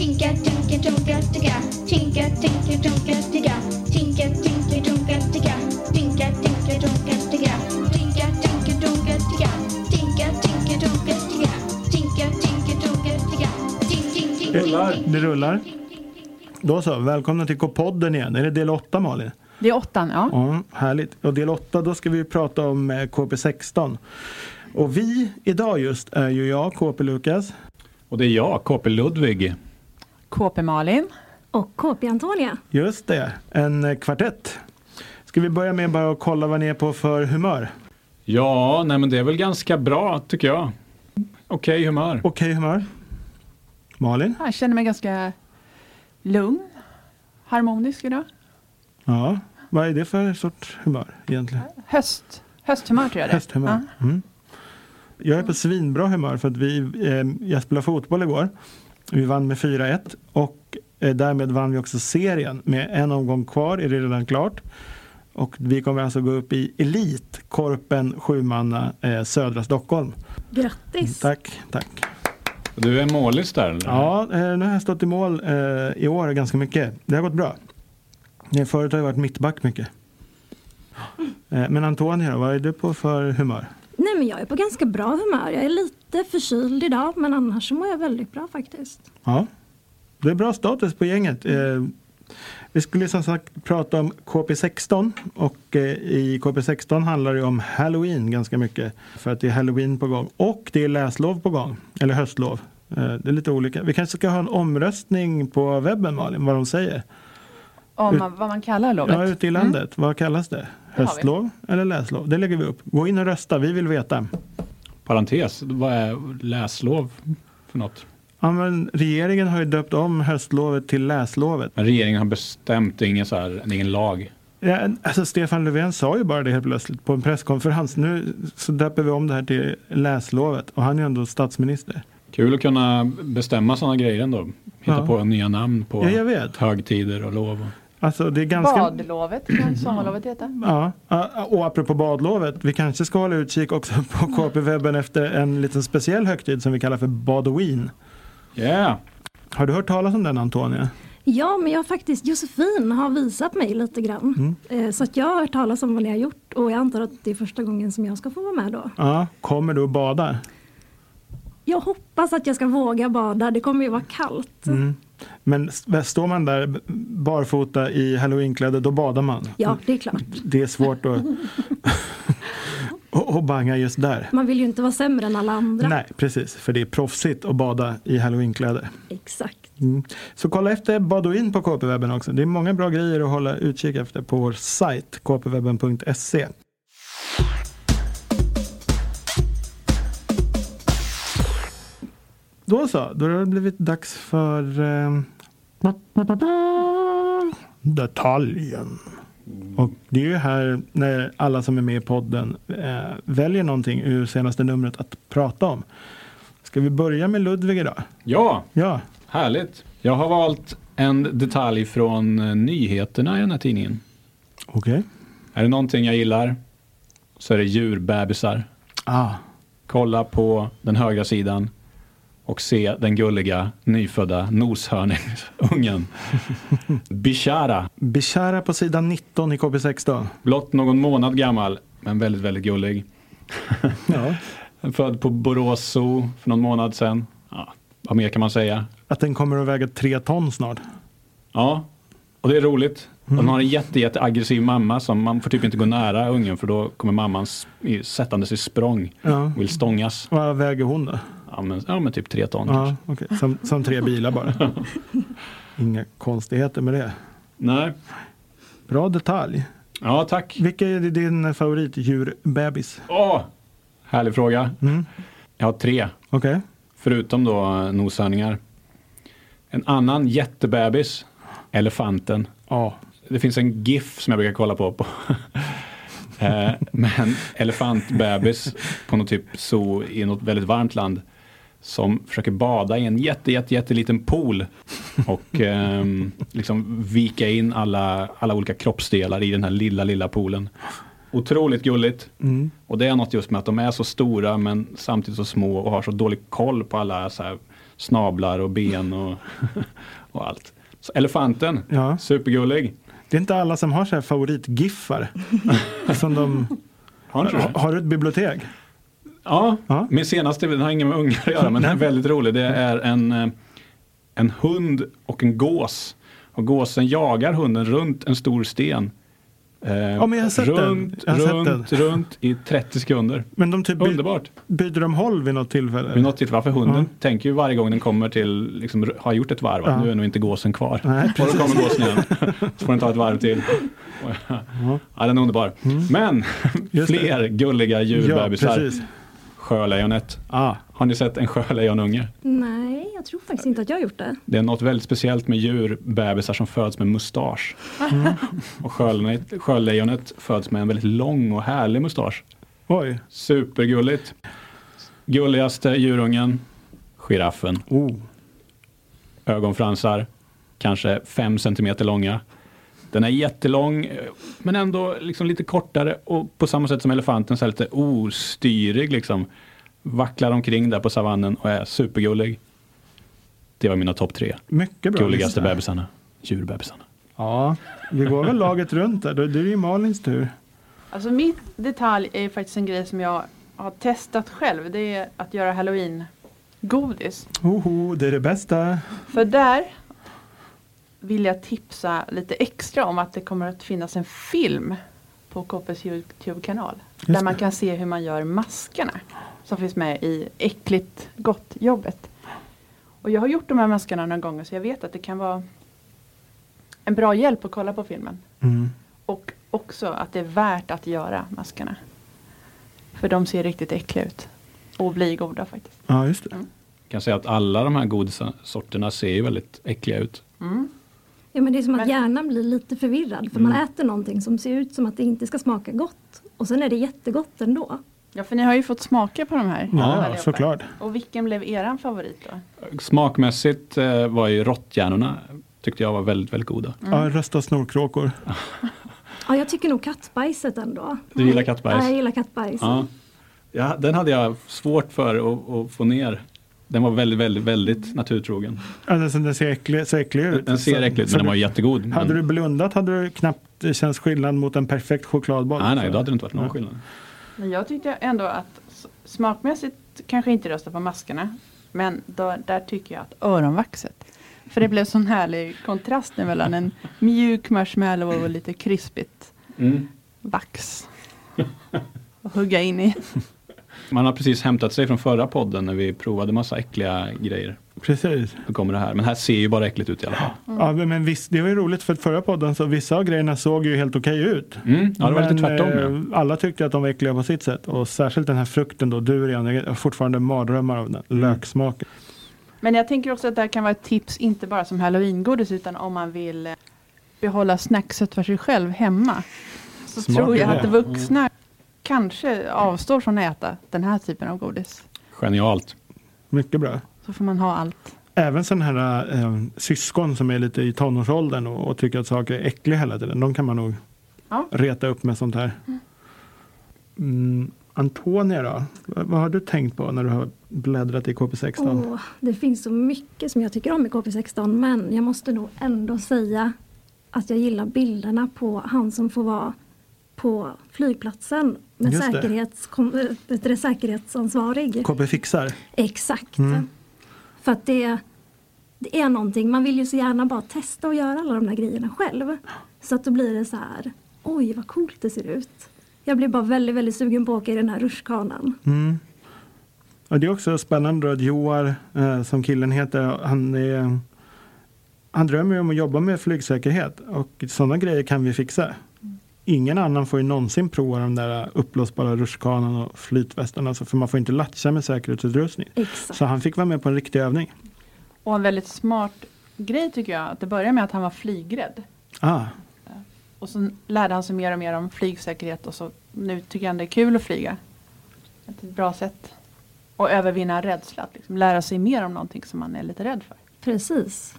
Tinka, tinka, tunka, ticka. Tinka, tinka, tunka, ticka. Tinka, tinka, tunka, ticka. Tinka, tinka, tunka, ticka. Tinka, tinka, tunka, ticka. Tinka, tinka, tunka, ticka. Tinka, tinka, tunka, ticka. Ting, ting, ting, Rullar. Det rullar. Då så, välkomna till K-podden igen. Är det del 8 Malin? Det är åttan, ja. Ja, härligt. Och del 8 då ska vi prata om eh, KP16. Och vi idag just är ju jag, KP Lukas. Och det är jag, KP Ludvig. KP Malin. Och KP Antonia. Just det, en eh, kvartett. Ska vi börja med bara att kolla vad ni är på för humör? Ja, nej men det är väl ganska bra tycker jag. Okej humör. Okej humör? Malin? Jag känner mig ganska lugn, harmonisk idag. Ja, vad är det för sorts humör egentligen? Höst, hösthumör tror jag det är. Hösthumör. Mm. Jag är på svinbra humör för att vi, eh, jag spelade fotboll igår. Vi vann med 4-1 och eh, därmed vann vi också serien. Med en omgång kvar är det redan klart. Och vi kommer alltså gå upp i Elit, Korpen, Sjumanna, eh, södra Stockholm. Grattis! Tack, tack. Du är målis där eller? Ja, eh, nu har jag stått i mål eh, i år ganska mycket. Det har gått bra. Eh, Förut har jag varit mittback mycket. Eh, men Antonia, vad är du på för humör? Nej men jag är på ganska bra humör. Jag är lite förkyld idag men annars så mår jag väldigt bra faktiskt. Ja, det är bra status på gänget. Eh, vi skulle som sagt prata om KP16 och eh, i KP16 handlar det om Halloween ganska mycket. För att det är Halloween på gång och det är läslov på gång, eller höstlov. Eh, det är lite olika. Vi kanske ska ha en omröstning på webben Malin, vad de säger. Om man, vad man kallar lovet. Ja, ute i landet, vad kallas det? Höstlov eller läslov? Det lägger vi upp. Gå in och rösta, vi vill veta. Parentes, vad är läslov för något? Ja, men regeringen har ju döpt om höstlovet till läslovet. Men regeringen har bestämt, det är ingen, så här, det är ingen lag. Ja, alltså Stefan Löfven sa ju bara det helt plötsligt på en presskonferens. Nu så döper vi om det här till läslovet och han är ju ändå statsminister. Kul att kunna bestämma sådana grejer ändå. Hitta Ja. på nya namn på Ja, jag vet. högtider och lov. Alltså det är ganska... Badlovet kan sommarlovet heta. Ja, och apropå badlovet, vi kanske ska hålla utkik också på KP-webben efter en liten speciell högtid som vi kallar för Badoween. Yeah! Har du hört talas om den Antonia? Ja men jag har faktiskt, Josefin har visat mig lite grann. Eh, Så att jag har hört talas om vad ni har gjort och jag antar att det är första gången som jag ska få vara med då. Ja, kommer du att bada? Jag hoppas att jag ska våga bada, det kommer ju vara kallt. Mm. Men står man där barfota i halloweenkläder, då badar man. Ja, det är klart. Det är svårt att, att banga just där. Man vill ju inte vara sämre än alla andra. Nej, precis. För det är proffsigt att bada i halloweenkläder. Exakt. Mm. Så kolla efter Badouin på KP-webben också. Det är många bra grejer att hålla utkik efter på vår sajt kpwebben.se. Då så, då har det blivit dags för eh, detaljen. Och det är ju här när alla som är med i podden eh, väljer någonting ur senaste numret att prata om. Ska vi börja med Ludvig idag? Ja, Ja, härligt. Jag har valt en detalj från eh, nyheterna i den här tidningen. okej. Är det någonting jag gillar så är det djurbebisar. Ah, Kolla på den högra sidan och se den gulliga nyfödda noshörningsungen. Bishara, Bishara på sidan 19 i KP16. blott någon månad gammal, men väldigt, väldigt gullig. Ja. Född på Borås Zoo för någon månad sedan. Ja, vad mer kan man säga? Att den kommer att väga tre ton snart. Ja, och det är roligt. De har en jätte, jätte aggressiv mamma som man får typ inte gå nära ungen för då kommer mamman sättandes i språng Ja. och vill stångas. Vad väger hon då? Ja men, ja, men typ tre ton Ja, kanske. okej. som, som tre bilar bara. Inga konstigheter med det. Nej. Bra detalj. Ja, tack. Vilka är din favoritdjurbebis? Åh, härlig fråga. Mm. Jag har tre, Okej. förutom då eh, noshörningar. En annan jättebebis, elefanten. Ja. Det finns en GIF som jag brukar kolla på. på. Eh, med en elefantbebis på något typ zoo i något väldigt varmt land. Som försöker bada i en jätte, jätte, jätteliten pool. Och ehm, liksom vika in alla, alla olika kroppsdelar i den här lilla, lilla poolen. Otroligt gulligt. Mm. Och det är något just med att de är så stora men samtidigt så små och har så dålig koll på alla så här snablar och ben och, och allt. Så elefanten, Ja. supergullig. Det är inte alla som har så här favoritgiffar. som de, Har har du ett bibliotek? Ja, Ja. min senaste, den har inget med ungar att göra men den är väldigt rolig. Det är en, eh, en hund och en gås. Och gåsen jagar hunden runt en stor sten. Eh, Ja, men jag har sett den. runt, har sett runt, runt i 30 sekunder. Men de typ by, Underbart. byter de håll vid något tillfälle? Vid något tillfälle, för hunden Ja. tänker ju varje gång den kommer till, liksom, har gjort ett varv, Ja. nu är nog inte gåsen kvar. Nej, och då kommer gåsen igen. Så får den ta ett varv till. Ja, den är underbar. Men Mm. Det. fler gulliga Ja, djurbebisar. precis. Sjölejonet. Ah, Har ni sett en sjölejonunge? Nej, jag tror faktiskt inte att jag har gjort det. Det är något väldigt speciellt med djurbebisar som föds med mustasch. Mm. och sjölejonet, sjölejonet föds med en väldigt lång och härlig mustasch. oj. Supergulligt. Gulligaste djurungen, giraffen. Oh. Ögonfransar, kanske fem centimeter långa. Den är jättelång men ändå liksom lite kortare och på samma sätt som elefanten så är lite ostyrig liksom. Vacklar omkring där på savannen och är supergullig. Det var mina topp tre. Mycket bra. Gulligaste lista. bebisarna. Djurbebisarna. Ja, vi går väl laget runt där. Då då är det ju Malins tur. Alltså mitt detalj är faktiskt en grej som jag har testat själv. Det är att göra halloween-godis. Oho, det är det bästa. För där vill jag tipsa lite extra om att det kommer att finnas en film på KPs Youtube-kanal. Där man kan se hur man gör maskerna. Som finns med i Äckligt gott-jobbet. Och jag har gjort de här maskerna några gånger så jag vet att det kan vara en bra hjälp att kolla på filmen. Mm. Och också att det är värt att göra maskerna. För de ser riktigt äckliga ut. Och blir goda faktiskt. Ja, just det. Jag kan säga att alla de här godissorterna ser ju väldigt äckliga ut. Mm. Ja, men det är som att Men- hjärnan blir lite förvirrad för man äter någonting som ser ut som att det inte ska smaka gott och sen är det jättegott ändå. Ja för ni har ju fått smaka på de här. Ja, såklart. Och vilken blev eran favorit då? Smakmässigt eh, var ju råtthjärnorna tyckte jag var väldigt, väldigt goda. Mm. Ja, rösta snorkråkor. Ja, jag tycker nog kattbajset ändå. Du gillar Ja, kattbajs? jag gillar kattbajs. Ja. ja, den hade jag svårt för att, att få ner. Den var väldigt, väldigt, väldigt naturtrogen. Alltså, den ser äcklig, så äcklig ut. Den ser Så- äcklig ut, men den var jättegod. Men, Hade du blundat hade du knappt känns skillnad mot en perfekt chokladboll. nej, nej, då hade det inte varit någon Nej. skillnad. Men jag tyckte ändå att smakmässigt kanske inte rösta på maskerna. Men då, där tycker jag att öronvaxet. För det blev sån härlig kontrast mellan en mjuk marshmallow och lite krispigt Mm. vax. Och hugga in i. Man har precis hämtat sig från förra podden när vi provade massa äckliga grejer. Precis. Då kommer det här. Men här ser ju bara äckligt ut i alla fall. Ja, men- visst, det var ju roligt för att förra podden så vissa av grejerna såg ju helt okej ut. Mm. Ja, det var lite Men, tvärtom. eh, Ja. Alla tyckte att de var äckliga på sitt sätt. Och särskilt den här frukten då, durian. Jag har fortfarande mardrömmar av den. Mm. Löksmaken. Men jag tänker också att det här kan vara ett tips inte bara som halloweengodis utan om man vill eh, behålla snackset för sig själv hemma. Så Smart tror jag idé. att vuxna kanske avstår från att äta den här typen av godis. Genialt. Mycket bra. Så får man ha allt. Även sådana här eh, syskon som är lite i tonårsåldern och, och tycker att saker är äckliga hela tiden. De kan man nog Ja. reta upp med sånt här. Mm, Antonia då? Vad, har du tänkt på när du har bläddrat i KP16? Åh, det finns så mycket som jag tycker om i KP16 men jag måste nog ändå säga att jag gillar bilderna på han som får vara på flygplatsen med säkerhets, kom, du det, säkerhetsansvarig. KP Fixar? Exakt. Mm. För att det, det är någonting, man vill ju så gärna bara testa och göra alla de där grejerna själv. Så att då blir det så här, oj vad coolt det ser ut. Jag blir bara väldigt, väldigt sugen på att åka i den här rutschkanan. Mm. Och det är också spännande att Joar, eh, som killen heter, han, är, han drömmer om att jobba med flygsäkerhet och sådana grejer kan vi fixa. Ingen annan får ju någonsin prova de där uppblåsbara rutschkanan och flytvästarna, alltså, för man får inte latcha med säkerhetsutrustning. Exakt. Så han fick vara med på en riktig övning. Och en väldigt smart grej tycker jag. Att det börjar med att han var flygrädd. Ah, Och så lärde han sig mer och mer om flygsäkerhet och så nu tycker han det är kul att flyga. Ett bra sätt. Och övervinna rädsla. Att liksom lära sig mer om någonting som man är lite rädd för. Precis.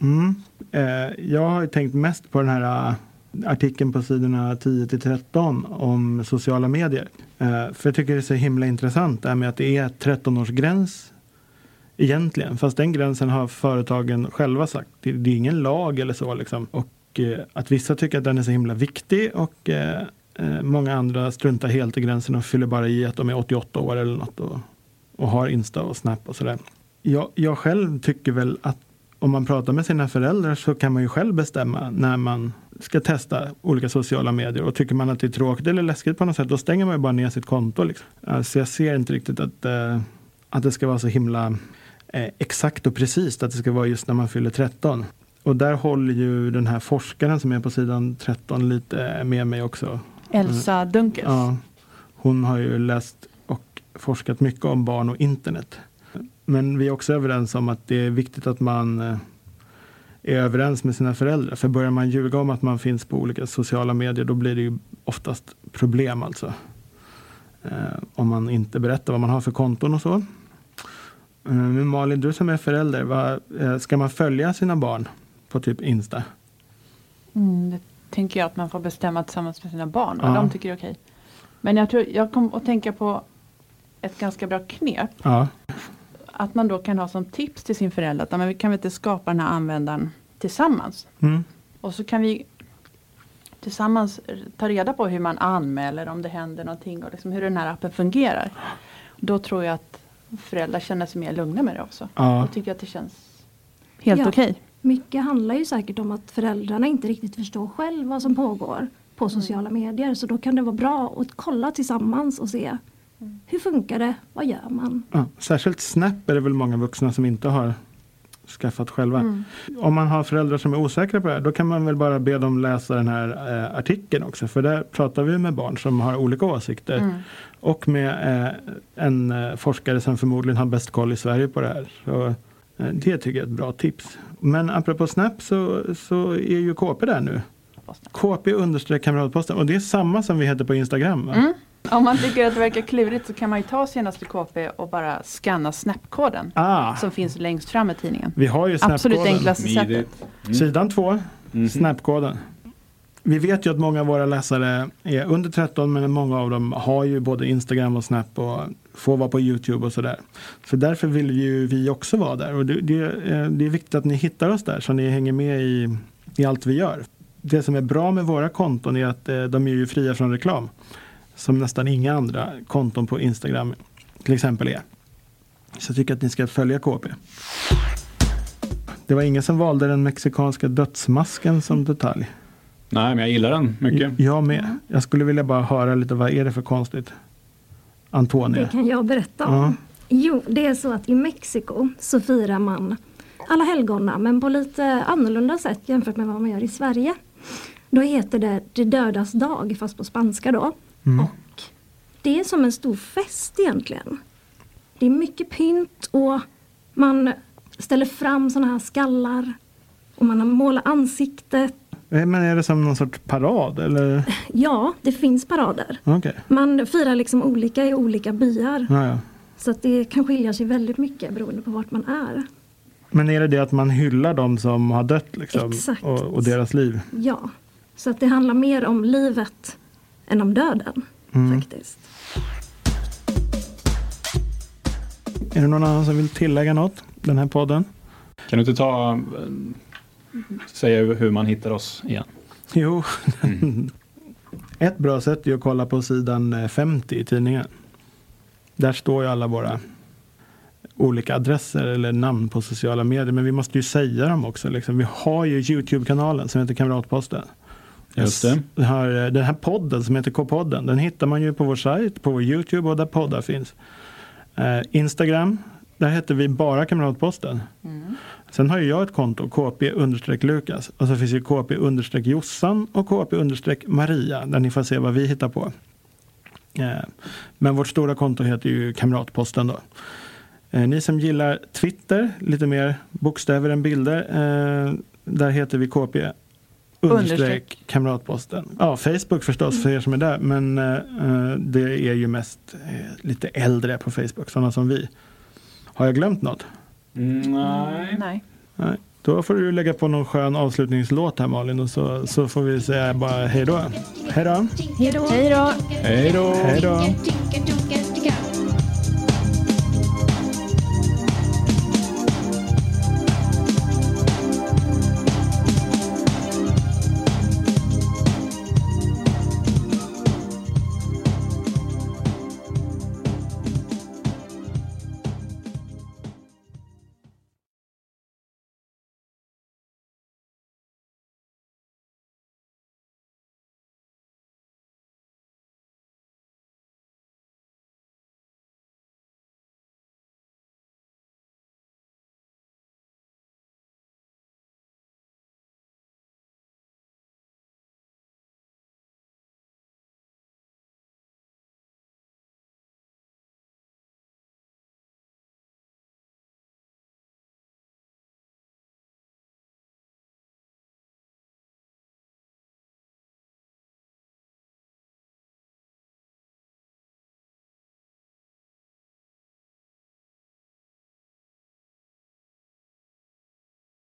Mm. eh, jag har ju tänkt mest på den här, eh, artikeln på sidorna 10 till 13 om sociala medier. Eh, för jag tycker det är så himla intressant det här med att det är 13-årsgräns egentligen. Fast den gränsen har företagen själva sagt. Det, det är ingen lag eller så liksom. Och eh, att vissa tycker att den är så himla viktig och eh, eh många andra struntar helt i gränsen och fyller bara i att de är 88 år eller något och, och har Insta och Snap och sådär. Jag, jag själv tycker väl att om man pratar med sina föräldrar så kan man ju själv bestämma när man ska testa olika sociala medier. Och tycker man att det är tråkigt eller läskigt på något sätt, då stänger man ju bara ner sitt konto. Liksom. Alltså jag ser inte riktigt att, eh, att det ska vara så himla eh, exakt och precis att det ska vara just när man fyller 13. Och där håller ju den här forskaren som är på sidan 13 lite med mig också. Elsa Dunkels. Ja, hon har ju läst och forskat mycket om barn och internet. Men vi är också överens om att det är viktigt att man eh, är överens med sina föräldrar. För börjar man ljuga om att man finns på olika sociala medier då blir det ju oftast problem alltså. Eh, om man inte berättar vad man har för konton och så. Eh, Men Malin, du som är förälder, vad, ska man följa sina barn på typ Insta? Mm, det tänker jag att man får bestämma tillsammans med sina barn. Vad Ja. de tycker är okej. Men jag, tror, jag kom att tänka på ett ganska bra knep. Ja, Att man då kan ha som tips till sin förälder att "Ja, men vi kan väl inte skapa den här användaren tillsammans. mm. Och så kan vi tillsammans ta reda på hur man anmäler om det händer någonting och liksom hur den här appen fungerar. Då tror jag att föräldrar känner sig mer lugna med det också. ja. Och tycker att det känns helt Ja. okej. Mycket handlar ju säkert om att föräldrarna inte riktigt förstår själv vad som pågår på sociala medier. Så då kan det vara bra att kolla tillsammans och se hur funkar det? Vad gör man? Ja, särskilt Snap är det väl många vuxna som inte har skaffat själva. Mm. Om man har föräldrar som är osäkra på det här, då kan man väl bara be dem läsa den här eh, artikeln också. För där pratar vi med barn som har olika åsikter. Mm. Och med eh, en eh, forskare som förmodligen har bäst koll i Sverige på det här. Så, eh, det tycker jag är ett bra tips. Men apropå Snap så, så är ju KP där nu. KP understreck kamratposten. Och det är samma som vi heter på Instagram. Va? Mm. Om man tycker att det verkar klurigt så kan man ju ta senaste KP och bara scanna Snap-koden. Ah, Som finns längst fram i tidningen. vi har ju Absolut Snap-koden. enklaste sättet. Mm. Sidan två, Mhm. Snapkoden. Vi vet ju att många av våra läsare är under 13 men många av dem har ju både Instagram och Snap och får vara på Youtube och sådär. Så därför vill ju vi också vara där och det, det, eh, det är viktigt att ni hittar oss där så ni hänger med i, i allt vi gör. Det som är bra med våra konton är att eh, de är ju fria från reklam. Som nästan inga andra konton på Instagram till exempel är. Så jag tycker att ni ska följa KP. Det var ingen som valde den mexikanska dödsmasken som detalj. Nej, men jag gillar den mycket. Jag med. Jag skulle vilja bara höra lite, vad är det för konstigt? Det Antonia. kan jag berätta om. Ja. Jo, det är så att i Mexiko så firar man alla helgona men på lite annorlunda sätt jämfört med vad man gör i Sverige. Då heter det De dödas dag fast på spanska då. Mm. Och det är som en stor fest egentligen. Det är mycket pynt och man ställer fram sådana här skallar och man målar ansiktet. Eh, Men är det som någon sorts parad eller? Ja, det finns parader. Okej. Man firar liksom olika i olika byar. Ja, ja. Så att det kan skilja sig väldigt mycket beroende på vart man är. Men är det det att man hyllar de som har dött liksom? Och, och deras liv? Ja, så att det handlar mer om livet än om döden Mm. faktiskt. Är det någon annan som vill tillägga något? Den här podden? Kan du inte ta, eh, säga hur man hittar oss igen? Jo, Mm. ett bra sätt är att kolla på sidan eh, 50 i tidningen. Där står ju alla våra olika adresser eller namn på sociala medier. Men vi måste ju säga dem också. Liksom. Vi har ju Youtube-kanalen som heter Kamratposten. Just det. Den här, eh, den här podden som heter K-podden. Den hittar man ju på vår sajt, på vår Youtube och där poddar finns. Eh, Instagram, där heter vi bara Kamratposten. Mm. Sen har ju jag ett konto, kp-lukas. Och så finns ju kp-jossan och kp-maria där ni får se vad vi hittar på. Eh, Men vårt stora konto heter ju Kamratposten då. Eh, Ni som gillar Twitter, lite mer bokstäver än bilder. eh, Där heter vi kp understreck kamratposten. Ja, Facebook förstås för er som är där. Men eh, det är ju mest eh, lite äldre på Facebook, sådana som vi. Har jag glömt något? Nej. Nej. Nej. Då får du lägga på någon skön avslutningslåt här Malin och så, så får vi säga bara hej då. Hej då. Hej då! Hej då! Hej då!